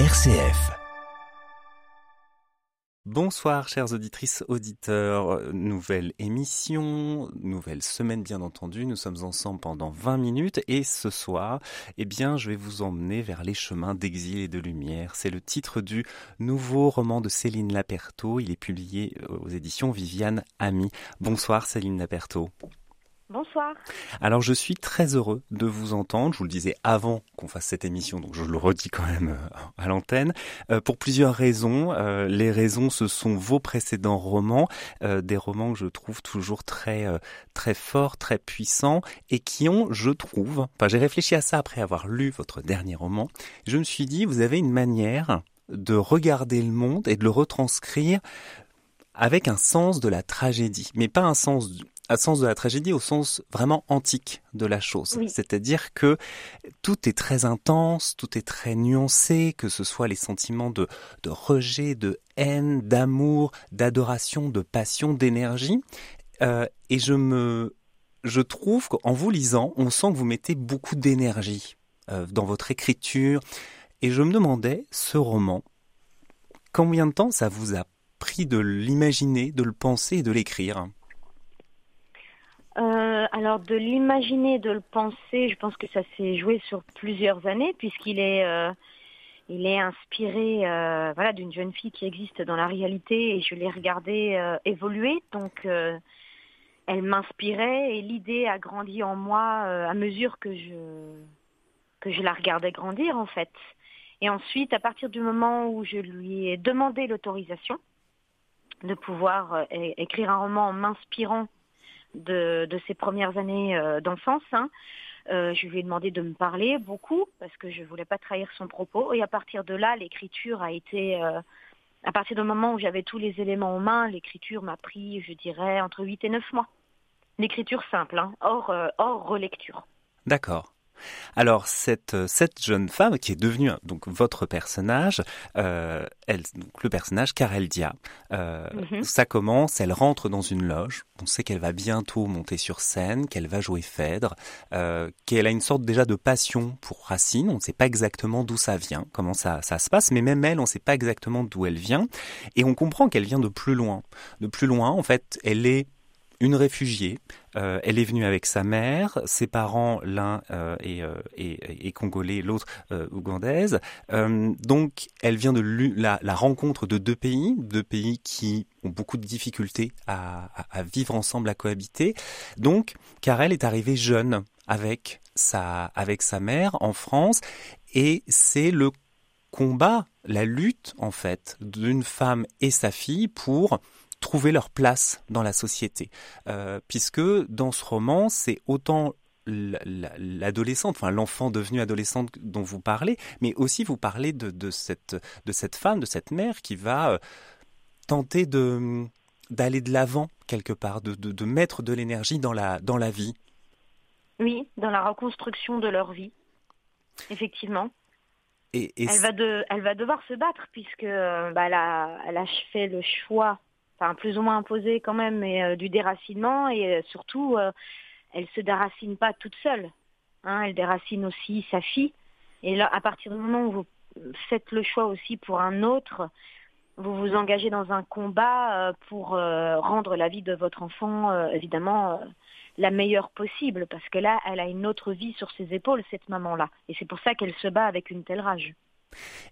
RCF. Bonsoir chères auditrices, auditeurs, nouvelle émission, nouvelle semaine bien entendu, nous sommes ensemble pendant 20 minutes et ce soir, eh bien je vais vous emmener vers les chemins d'exil et de lumière. C'est le titre du nouveau roman de Céline Laperto, il est publié aux éditions Viviane Ami. Bonsoir Céline Laperto. Bonsoir. Alors je suis très heureux de vous entendre, je vous le disais avant qu'on fasse cette émission, donc je le redis quand même euh, à l'antenne, euh, pour plusieurs raisons. Euh, les raisons, ce sont vos précédents romans, des romans que je trouve toujours très très forts, très puissants, et qui ont, je trouve, enfin j'ai réfléchi à ça après avoir lu votre dernier roman, je me suis dit, vous avez une manière de regarder le monde et de le retranscrire avec un sens de la tragédie, mais pas un sens un sens de la tragédie au sens vraiment antique de la chose. C'est-à-dire que tout est très intense, tout est très nuancé, que ce soit les sentiments de, de rejet, de haine, d'amour, d'adoration, de passion, d'énergie. Euh, et je me, je trouve qu'en vous lisant, on sent que vous mettez beaucoup d'énergie euh, dans votre écriture. Et je me demandais, ce roman, combien de temps ça vous a pris de l'imaginer, de le penser et de l'écrire? Euh, alors de l'imaginer, de le penser, je pense que ça s'est joué sur plusieurs années puisqu'il est, euh, inspiré, euh, voilà, d'une jeune fille qui existe dans la réalité et je l'ai regardée évoluer, donc elle m'inspirait et l'idée a grandi en moi à mesure que je que je la regardais grandir en fait. Et ensuite, à partir du moment où je lui ai demandé l'autorisation de pouvoir écrire un roman en m'inspirant de, de ses premières années euh, d'enfance. Hein. Euh, je lui ai demandé de me parler beaucoup parce que je voulais pas trahir son propos. Et à partir de là, l'écriture a été, euh, à partir du moment où j'avais tous les éléments en main, l'écriture m'a pris, je dirais, entre 8 et 9 mois. L'écriture simple, hein, hors, hors relecture. D'accord. Alors cette euh, cette jeune femme qui est devenue donc votre personnage, euh, elle donc le personnage Careldia. Euh, mhm. Ça commence, elle rentre dans une loge. On sait qu'elle va bientôt monter sur scène, qu'elle va jouer Phèdre, euh, qu'elle a une sorte déjà de passion pour Racine. On ne sait pas exactement d'où ça vient, comment ça ça se passe, mais même elle, on ne sait pas exactement d'où elle vient, et on comprend qu'elle vient de plus loin. De plus loin, en fait, elle est une réfugiée. Euh, elle est venue avec sa mère, ses parents, l'un euh, est, euh, congolais, l'autre ougandaise. donc, elle vient de la, rencontre de deux pays, deux pays qui ont beaucoup de difficultés à, vivre ensemble, à cohabiter. Donc, Karel est arrivée jeune avec sa, avec sa mère en France, et c'est le combat, la lutte en fait d'une femme et sa fille pour trouver leur place dans la société. Euh, puisque dans ce roman, c'est autant l'adolescente, enfin l'enfant devenu adolescente dont vous parlez, mais aussi vous parlez de, cette, de cette femme, de cette mère qui va euh, tenter de d'aller de l'avant quelque part, de, de, mettre de l'énergie dans la, dans la vie. Oui, dans la reconstruction de leur vie, effectivement. Et, elle, va de, elle va devoir se battre puisque euh, bah, elle, a, elle a fait le choix enfin plus ou moins imposé quand même, mais euh, du déracinement et euh, surtout, euh, elle se déracine pas toute seule. Hein, elle déracine aussi sa fille. Et là, à partir du moment où vous faites le choix aussi pour un autre, vous vous engagez dans un combat pour rendre la vie de votre enfant, évidemment, la meilleure possible, parce que là, elle a une autre vie sur ses épaules, cette maman-là. Et c'est pour ça qu'elle se bat avec une telle rage.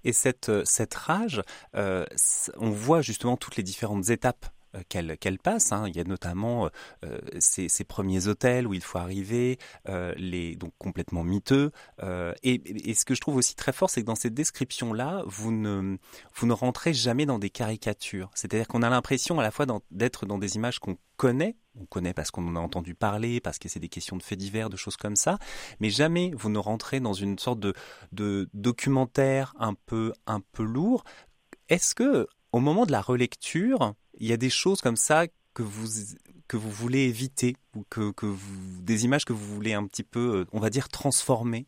Et cette, euh, rage, euh, on voit justement toutes les différentes étapes qu'elle qu'elle passe. Hein. Il y a notamment euh, ces, premiers hôtels où il faut arriver, euh, les donc complètement miteux. Euh, et, et, ce que je trouve aussi très fort, c'est que dans cette description-là, vous ne vous ne rentrez jamais dans des caricatures. C'est-à-dire qu'on a l'impression à la fois d'être dans des images qu'on connaît, on connaît parce qu'on en a entendu parler, parce que c'est des questions de faits divers, de choses comme ça, mais jamais vous ne rentrez dans une sorte de, de documentaire un peu un peu lourd. Est-ce que au moment de la relecture, il y a des choses comme ça que vous que vous voulez éviter ou que, que des images que vous voulez un petit peu, euh, on va dire, transformer?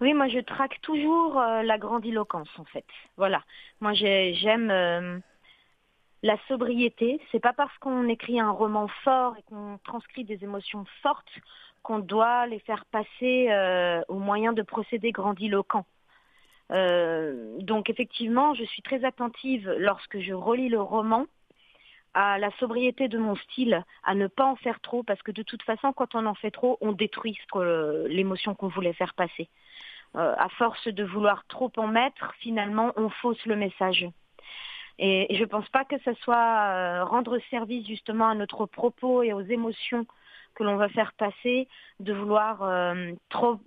Oui, moi je traque toujours euh, la grandiloquence en fait. Voilà. Moi j'aime euh, la sobriété. C'est pas parce qu'on écrit un roman fort et qu'on transcrit des émotions fortes qu'on doit les faire passer au moyen de procédés grandiloquents. Donc effectivement, je suis très attentive lorsque je relis le roman à la sobriété de mon style, à ne pas en faire trop, parce que de toute façon, quand on en fait trop, on détruit l'émotion qu'on voulait faire passer. Euh, à force de vouloir trop en mettre, finalement, on fausse le message. Et, je ne pense pas que ce soit euh, rendre service justement à notre propos et aux émotions que l'on va faire passer, de vouloir euh, trop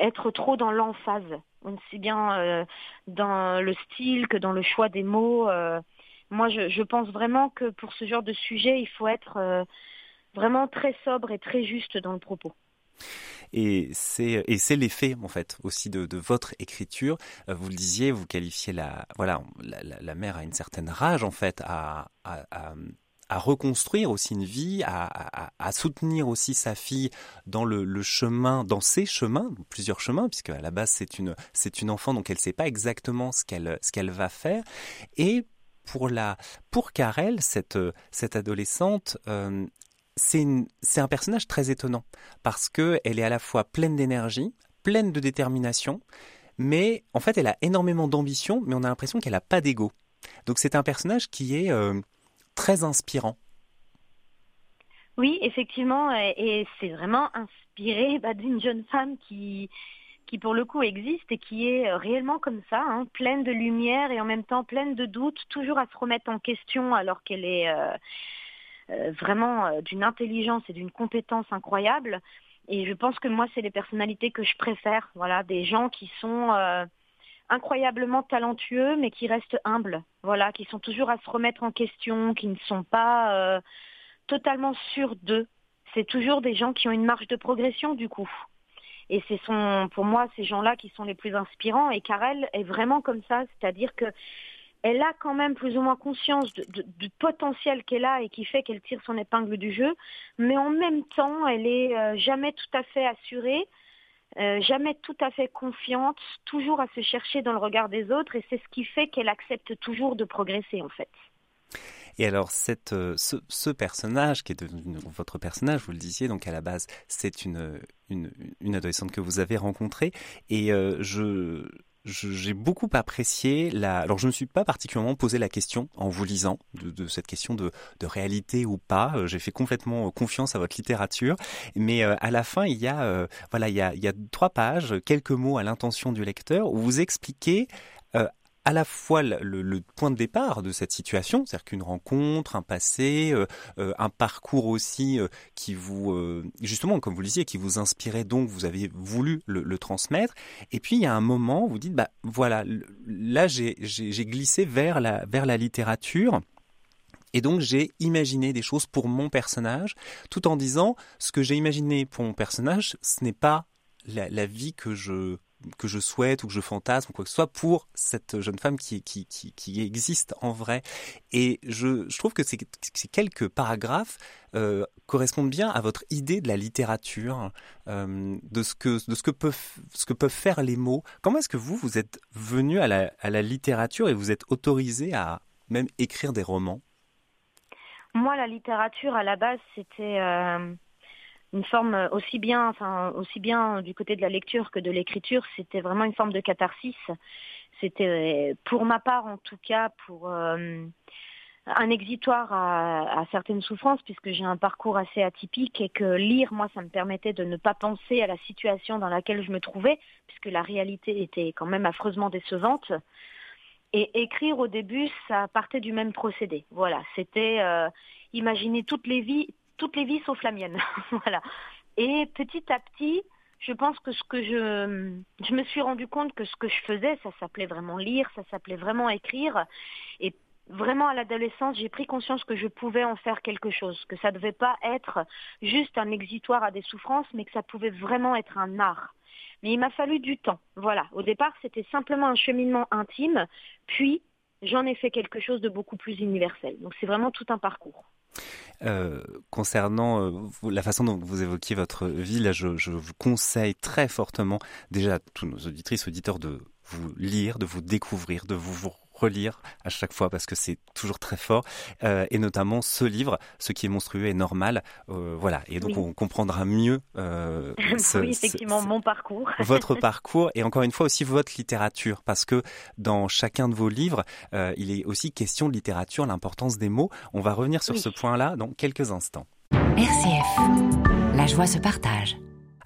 être trop dans l'emphase, aussi bien dans le style que dans le choix des mots moi, je, pense vraiment que pour ce genre de sujet, il faut être euh, vraiment très sobre et très juste dans le propos. Et c'est et c'est l'effet en fait aussi de, votre écriture. Euh, vous le disiez, vous qualifiez la voilà la, mère a une certaine rage en fait à, reconstruire aussi une vie, à, à, soutenir aussi sa fille dans le, le, chemin, dans ses chemins, plusieurs chemins, puisque à la base c'est une c'est une enfant donc elle sait pas exactement ce qu'elle ce qu'elle va faire et pour la pour Karel, cette cette adolescente, euh, c'est un personnage très étonnant parce que elle est à la fois pleine d'énergie, pleine de détermination, mais en fait elle a énormément d'ambition, mais on a l'impression qu'elle n'a pas d'ego. Donc c'est un personnage qui est euh, très inspirant. Oui, effectivement, et c'est vraiment inspiré bah, d'une jeune femme qui qui pour le coup existe et qui est euh, réellement comme ça, hein, pleine de lumière et en même temps pleine de doutes, toujours à se remettre en question alors qu'elle est euh, euh, vraiment d'une intelligence et d'une compétence incroyable. Et je pense que moi, c'est les personnalités que je préfère. Voilà, des gens qui sont incroyablement talentueux, mais qui restent humbles. Voilà, qui sont toujours à se remettre en question, qui ne sont pas totalement sûrs d'eux. C'est toujours des gens qui ont une marge de progression, du coup. Et c'est son, pour moi, ces gens-là qui sont les plus inspirants. Et Karel est vraiment comme ça, c'est-à-dire que elle a quand même plus ou moins conscience du potentiel qu'elle a et qui fait qu'elle tire son épingle du jeu, mais en même temps, elle est euh, jamais tout à fait assurée, euh, jamais tout à fait confiante, toujours à se chercher dans le regard des autres, et c'est ce qui fait qu'elle accepte toujours de progresser en fait. Et alors, euh, ce, personnage qui est devenu votre personnage, vous le disiez, donc à la base, c'est une, une, une, adolescente que vous avez rencontrée. Et euh, je, j'ai beaucoup apprécié la. Alors, je ne me suis pas particulièrement posé la question en vous lisant de, de cette question de, de, réalité ou pas. Euh, j'ai fait complètement confiance à votre littérature, mais à la fin, il y a voilà, il y a, il y a trois pages, quelques mots à l'intention du lecteur où vous expliquez à la fois le, point de départ de cette situation, c'est-à-dire qu'une rencontre, un passé, euh, euh, un parcours aussi euh, qui vous, justement, comme vous le disiez, qui vous inspirait, donc vous avez voulu le, transmettre. Et puis il y a un moment où vous dites, bah voilà, là j'ai glissé vers la, vers la littérature. Et donc j'ai imaginé des choses pour mon personnage, tout en disant ce que j'ai imaginé pour mon personnage, ce n'est pas la, vie que je que je souhaite ou que je fantasme ou quoi que ce soit pour cette jeune femme qui, qui, qui, existe en vrai. Et je, je trouve que ces, ces quelques paragraphes euh, correspondent bien à votre idée de la littérature, euh, de, ce que, de ce, que peuvent, ce que peuvent faire les mots. Comment est-ce que vous, vous êtes venu à la, à la littérature et vous êtes autorisé à même écrire des romans? Moi, la littérature, à la base, c'était... Euh une forme euh, aussi bien, enfin aussi bien du côté de la lecture que de l'écriture, c'était vraiment une forme de catharsis. C'était, pour ma part en tout cas, pour euh, un exitoire à, à, certaines souffrances, puisque j'ai un parcours assez atypique et que lire, moi, ça me permettait de ne pas penser à la situation dans laquelle je me trouvais, puisque la réalité était quand même affreusement décevante. Et écrire au début, ça partait du même procédé. Voilà, c'était euh, imaginer toutes les vies, toutes les vies sauf la mienne. voilà. Et petit à petit, je pense que ce que je, je me suis rendu compte que ce que je faisais, ça s'appelait vraiment lire, ça s'appelait vraiment écrire. Et vraiment à l'adolescence, j'ai pris conscience que je pouvais en faire quelque chose, que ça ne devait pas être juste un exitoire à des souffrances, mais que ça pouvait vraiment être un art. Mais il m'a fallu du temps. Voilà. Au départ, c'était simplement un cheminement intime, puis j'en ai fait quelque chose de beaucoup plus universel. Donc c'est vraiment tout un parcours. Euh, concernant euh, la façon dont vous évoquiez votre vie, là, je, vous conseille très fortement déjà à tous nos auditrices, auditeurs de vous lire, de vous découvrir, de vous, relire à chaque fois parce que c'est toujours très fort, euh, et notamment ce livre, Ce qui est monstrueux et normal. Euh, voilà, et donc on comprendra mieux euh, oui, effectivement, mon parcours. votre parcours, et encore une fois aussi votre littérature, parce que dans chacun de vos livres, euh, il est aussi question de littérature, l'importance des mots. On va revenir sur ce point-là dans quelques instants. RCF, la joie se partage.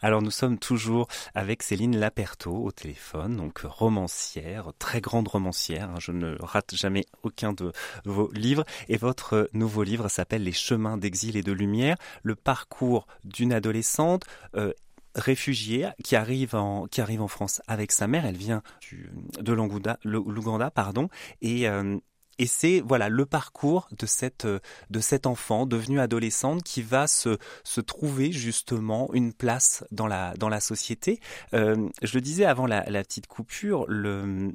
Alors nous sommes toujours avec Céline Laperto au téléphone, donc romancière, très grande romancière. Hein. je ne rate jamais aucun de vos livres. Et votre nouveau livre s'appelle Les chemins d'exil et de lumière, le parcours d'une adolescente. Euh, réfugiée qui arrive en qui arrive en France avec sa mère. Elle vient de l'Ouganda, pardon, et euh, et c'est voilà le parcours de cette de cet enfant devenu adolescente qui va se se trouver justement une place dans la dans la société. Euh, je le disais avant la, la petite coupure, le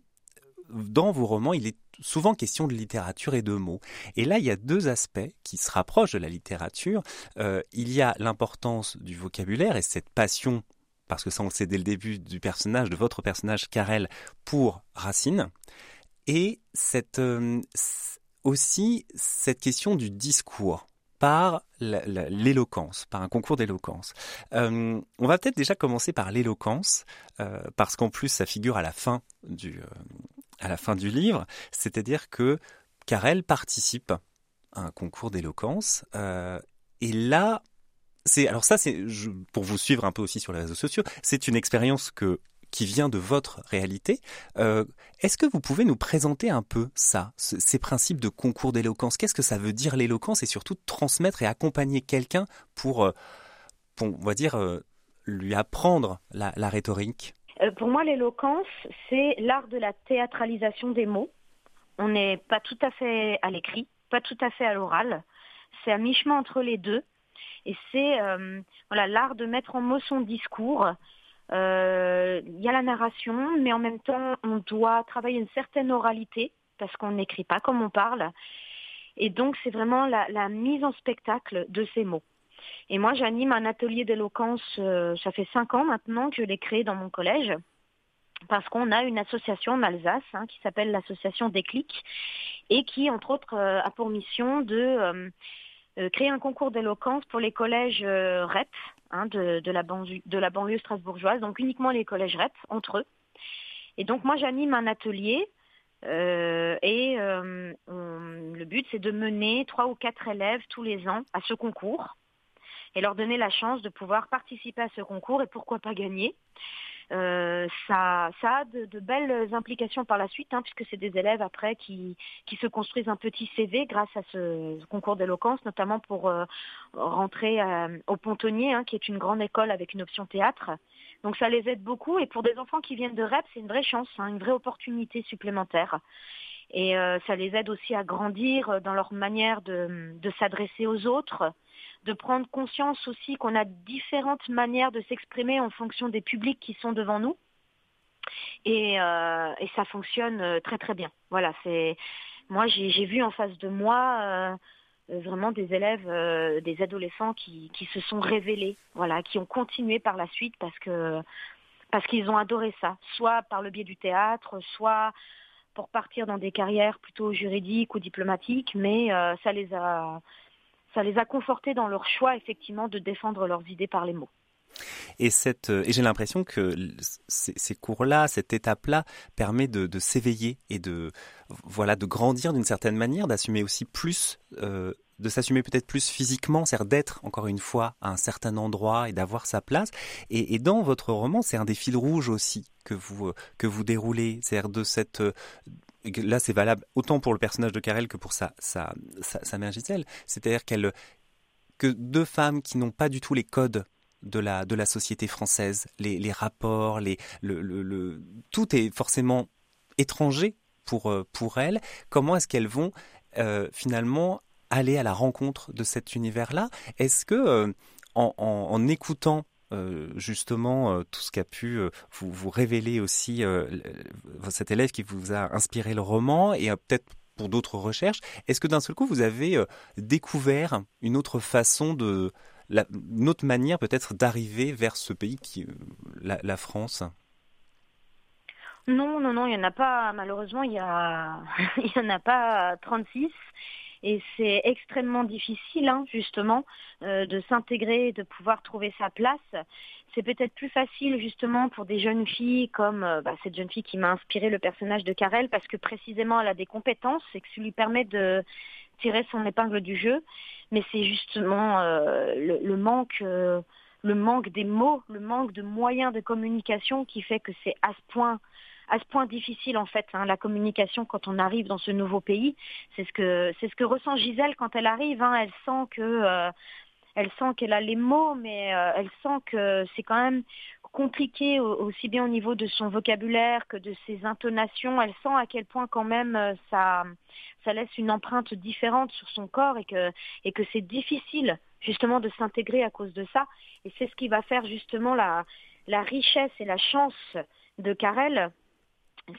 dans vos romans, il est souvent question de littérature et de mots. Et là, il y a deux aspects qui se rapprochent de la littérature. Euh, il y a l'importance du vocabulaire et cette passion, parce que ça on le sait dès le début du personnage, de votre personnage Karel, pour Racine et euh, aussi cette question du discours par l'éloquence, par un concours d'éloquence. Euh, on va peut-être déjà commencer par l'éloquence, euh, parce qu'en plus ça figure à la fin du, à la fin du livre, c'est-à-dire que Karel participe à un concours d'éloquence, et là, c'est alors ça c'est pour vous suivre un peu aussi sur les réseaux sociaux, c'est une expérience que qui vient de votre réalité. Euh, est-ce que vous pouvez nous présenter un peu ça, ces principes de concours d'éloquence? Qu'est-ce que ça veut dire l'éloquence? Et surtout transmettre et accompagner quelqu'un pour, euh, on va dire, euh, lui apprendre la, rhétorique? Pour moi, l'éloquence, c'est l'art de la théâtralisation des mots. On n'est pas tout à fait à l'écrit, pas tout à fait à l'oral. C'est à mi-chemin entre les deux. Et c'est voilà l'art de mettre en mots son discours il y a la narration, mais en même temps, on doit travailler une certaine oralité parce qu'on n'écrit pas comme on parle. Et donc, c'est vraiment la, mise en spectacle de ces mots. Et moi, j'anime un atelier d'éloquence, euh, ça fait cinq ans maintenant que je l'ai créé dans mon collège, parce qu'on a une association en Alsace hein, qui s'appelle l'association Déclic, et qui, entre autres, euh, a pour mission de créer un concours d'éloquence pour les collèges REP, Hein, de, la banlieue, de la banlieue strasbourgeoise, donc uniquement les collèges REP entre eux. Et donc moi j'anime un atelier euh, et euh, le but c'est de mener trois ou quatre élèves tous les ans à ce concours et leur donner la chance de pouvoir participer à ce concours et pourquoi pas gagner. Euh, ça, ça a de, belles implications par la suite, hein, puisque c'est des élèves après qui, qui se construisent un petit CV grâce à ce, concours d'éloquence, notamment pour euh, rentrer euh, au Pontonnier, hein, qui est une grande école avec une option théâtre. Donc ça les aide beaucoup, et pour des enfants qui viennent de REP, c'est une vraie chance, hein, une vraie opportunité supplémentaire. Et ça les aide aussi à grandir dans leur manière de, de s'adresser aux autres, de prendre conscience aussi qu'on a différentes manières de s'exprimer en fonction des publics qui sont devant nous. Et, euh, ça fonctionne euh, très très bien. Voilà, c'est moi j'ai vu en face de moi euh, vraiment des élèves, des adolescents qui, qui se sont révélés, voilà, qui ont continué par la suite parce que parce qu'ils ont adoré ça, soit par le biais du théâtre, soit pour partir dans des carrières plutôt juridiques ou diplomatiques, mais ça les a ça les a confortés dans leur choix effectivement de défendre leurs idées par les mots. Et, cette, et j'ai l'impression que ces, cours-là, cette étape-là, permet de, s'éveiller et de, voilà, de grandir d'une certaine manière, d'assumer aussi plus, euh, de s'assumer peut-être plus physiquement, c'est-à-dire d'être encore une fois à un certain endroit et d'avoir sa place. Et, dans votre roman, c'est un des fils rouges aussi que vous que vous déroulez, c'est-à-dire de cette là c'est valable autant pour le personnage de Karel que pour sa, sa, sa, mère Gisèle, c'est-à-dire que deux femmes qui n'ont pas du tout les codes de la, de la société française, les, les rapports, les, le, le, tout est forcément étranger pour, euh, pour elles. Comment est-ce qu'elles vont euh, finalement aller à la rencontre de cet univers-là? Est-ce que euh, en, en, écoutant euh, justement euh, tout ce qu'a pu euh, vous, révéler aussi cet élève qui vous a inspiré le roman et peut-être pour d'autres recherches. Est-ce que d'un seul coup vous avez découvert une autre façon de, la, une autre manière peut-être d'arriver vers ce pays qui, la, la France? Non, non, non, il n'y en a pas, malheureusement, il y, a... il y en a pas 36. Et c'est extrêmement difficile, hein, justement, euh, de s'intégrer, de pouvoir trouver sa place. C'est peut-être plus facile, justement, pour des jeunes filles comme euh, bah, cette jeune fille qui m'a inspiré le personnage de Karel, parce que précisément, elle a des compétences et que ça lui permet de tirer son épingle du jeu. Mais c'est justement euh, le, manque le manque des mots, le manque de moyens de communication qui fait que c'est à ce point à ce point difficile en fait hein, la communication quand on arrive dans ce nouveau pays. C'est ce que c'est ce que ressent Gisèle quand elle arrive. Hein. Elle sent que euh, elle sent qu'elle a les mots, mais euh, elle sent que c'est quand même compliqué aussi bien au niveau de son vocabulaire que de ses intonations. Elle sent à quel point quand même euh, ça ça laisse une empreinte différente sur son corps et que et que c'est difficile justement de s'intégrer à cause de ça. Et c'est ce qui va faire justement la la richesse et la chance de Karel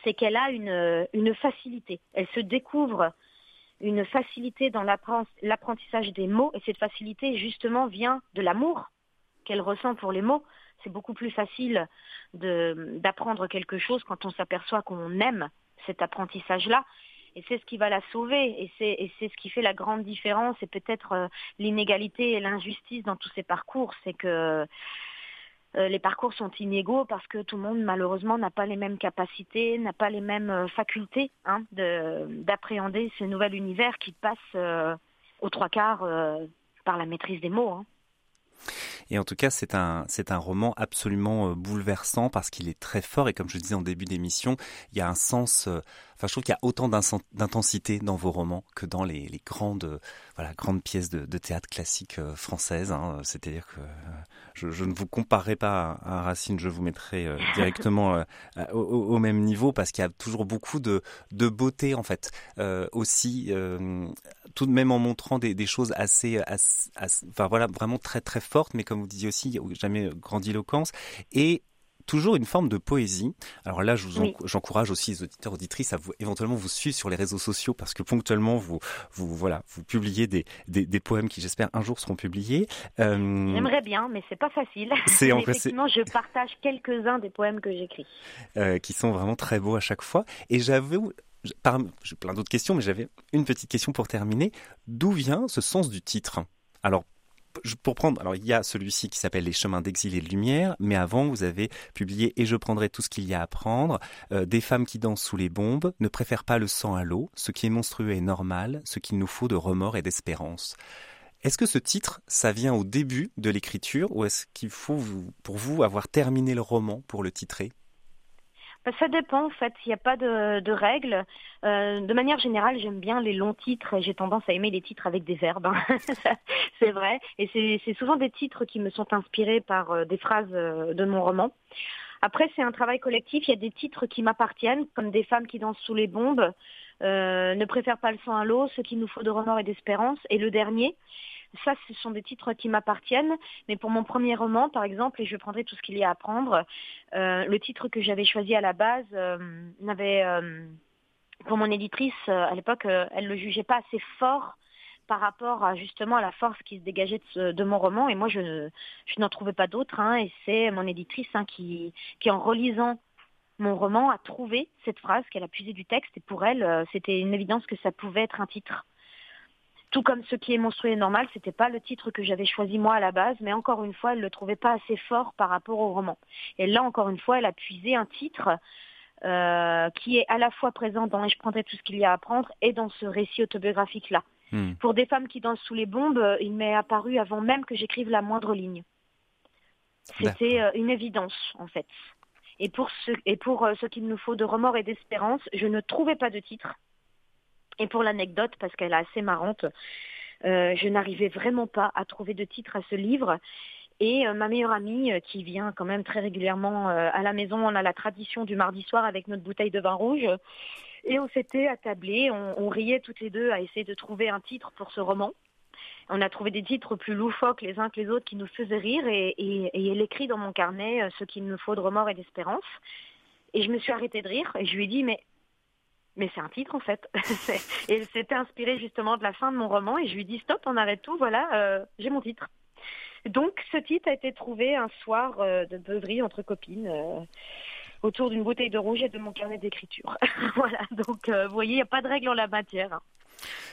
c'est qu'elle a une, une facilité. Elle se découvre une facilité dans l'apprentissage des mots et cette facilité justement vient de l'amour qu'elle ressent pour les mots. C'est beaucoup plus facile d'apprendre quelque chose quand on s'aperçoit qu'on aime cet apprentissage-là. Et c'est ce qui va la sauver et c'est ce qui fait la grande différence et peut-être euh, l'inégalité et l'injustice dans tous ces parcours. C'est que les parcours sont inégaux parce que tout le monde malheureusement n'a pas les mêmes capacités, n'a pas les mêmes euh, facultés hein, d'appréhender ce nouvel univers qui passe euh, aux trois quarts par la maîtrise des mots. Hein. Et en tout cas, c'est un, c'est un roman absolument bouleversant parce qu'il est très fort et comme je disais en début d'émission, il y a un sens Enfin, je trouve qu'il y a autant d'intensité dans vos romans que dans les, les grandes, voilà, grandes pièces de, de théâtre classique euh, françaises. Hein. C'est-à-dire que euh, je, je, ne vous comparerai pas à, Racine, je vous mettrai euh, directement au, au, même niveau parce qu'il y a toujours beaucoup de, de beauté en fait. aussi, tout de même en montrant des, des choses assez, assez, enfin voilà, vraiment très très fortes, mais comme vous disiez aussi, jamais grandiloquence et toujours une forme de poésie. Alors là, j'encourage aussi les auditeurs auditrices à vous éventuellement vous suivre sur les réseaux sociaux parce que ponctuellement vous vous voilà vous publiez des des, poèmes qui j'espère un jour seront publiés. Euh... J'aimerais bien, mais c'est pas facile. C'est effectivement, je partage quelques-uns des poèmes que j'écris, euh, qui sont vraiment très beaux à chaque fois. Et j'avoue, j'ai plein d'autres questions, mais j'avais une petite question pour terminer. D'où vient ce sens du titre? Alors pour prendre, alors il y a celui-ci qui s'appelle Les chemins d'exil et de lumière, mais avant vous avez publié Et je prendrai tout ce qu'il y a à prendre, euh, Des femmes qui dansent sous les bombes, ne préfèrent pas le sang à l'eau, ce qui est monstrueux est normal, ce qu'il nous faut de remords et d'espérance. Est-ce que ce titre, ça vient au début de l'écriture ou est-ce qu'il faut pour vous avoir terminé le roman pour le titrer? Ça dépend en fait, il n'y a pas de, règles. Euh, de manière générale, j'aime bien les longs titres et j'ai tendance à aimer les titres avec des verbes. Hein. c'est vrai. Et c'est souvent des titres qui me sont inspirés par euh, des phrases euh, de mon roman. Après, c'est un travail collectif. Il y a des titres qui m'appartiennent, comme Des femmes qui dansent sous les bombes, Ne préfèrent pas le sang à l'eau, Ce qu'il nous faut de remords et d'espérance. Et le dernier, ça, ce sont des titres qui m'appartiennent. Mais pour mon premier roman, par exemple, et je prendrai tout ce qu'il y a à prendre, euh, le titre que j'avais choisi à la base euh, n'avait, euh, pour mon éditrice à l'époque, elle le jugeait pas assez fort par rapport à justement à la force qui se dégageait de, mon roman. Et moi, je, je n'en trouvais pas d'autre. Hein, et c'est mon éditrice hein, qui, qui, en relisant mon roman, a trouvé cette phrase qu'elle a puisée du texte. Et pour elle, c'était une évidence que ça pouvait être un titre. Tout comme ce qui est monstrueux et normal, c'était pas le titre que j'avais choisi moi à la base, mais encore une fois, elle le trouvait pas assez fort par rapport au roman. Et là, encore une fois, elle a puisé un titre euh, qui est à la fois présent dans Et je prendrai tout ce qu'il y a à prendre et dans ce récit autobiographique-là. Hmm. Pour des femmes qui dansent sous les bombes, il m'est apparu avant même que j'écrive la moindre ligne. C'était euh, une évidence, en fait. Et pour ce, et pour euh, ce qu'il nous faut de remords et d'espérance, je ne trouvais pas de titre. Et pour l'anecdote, parce qu'elle est assez marrante, euh, je n'arrivais vraiment pas à trouver de titre à ce livre. Et euh, ma meilleure amie, euh, qui vient quand même très régulièrement à la maison, on a la tradition du mardi soir avec notre bouteille de vin rouge. Et on s'était attablés, on, riait toutes les deux à essayer de trouver un titre pour ce roman. On a trouvé des titres plus loufoques les uns que les autres qui nous faisaient rire et, et, et elle écrit dans mon carnet ce qu'il me faut de remords et d'espérance. Et je me suis arrêtée de rire et je lui ai dit mais mais c'est un titre en fait. et c'était inspiré justement de la fin de mon roman et je lui dis stop, on arrête tout, voilà, euh, j'ai mon titre. Donc ce titre a été trouvé un soir euh, de beuverie entre copines. Euh, autour d'une bouteille de rouge et de mon carnet d'écriture. voilà, donc vous voyez, il n'y a pas de règle en la matière.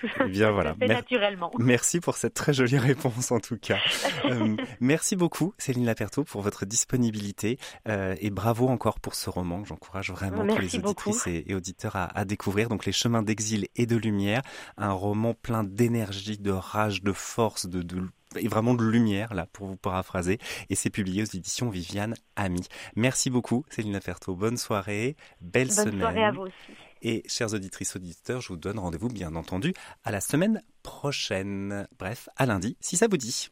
Eh bien voilà. naturellement. Merci pour cette très jolie réponse en tout cas. Euh, merci beaucoup Céline Laperto pour votre disponibilité euh, et bravo encore pour ce roman j'encourage vraiment tous les auditrices et, auditeurs à, découvrir. Donc Les chemins d'exil et de lumière, un roman plein d'énergie, de rage, de force, de, et vraiment de lumière là pour vous paraphraser et c'est publié aux éditions Viviane Ami. Merci beaucoup Céline Laperto. Bonne soirée, belle semaine. Bonne soirée à vous aussi. Et chers auditrices, auditeurs, je vous donne rendez-vous bien entendu à la semaine prochaine. Bref, à lundi, si ça vous dit.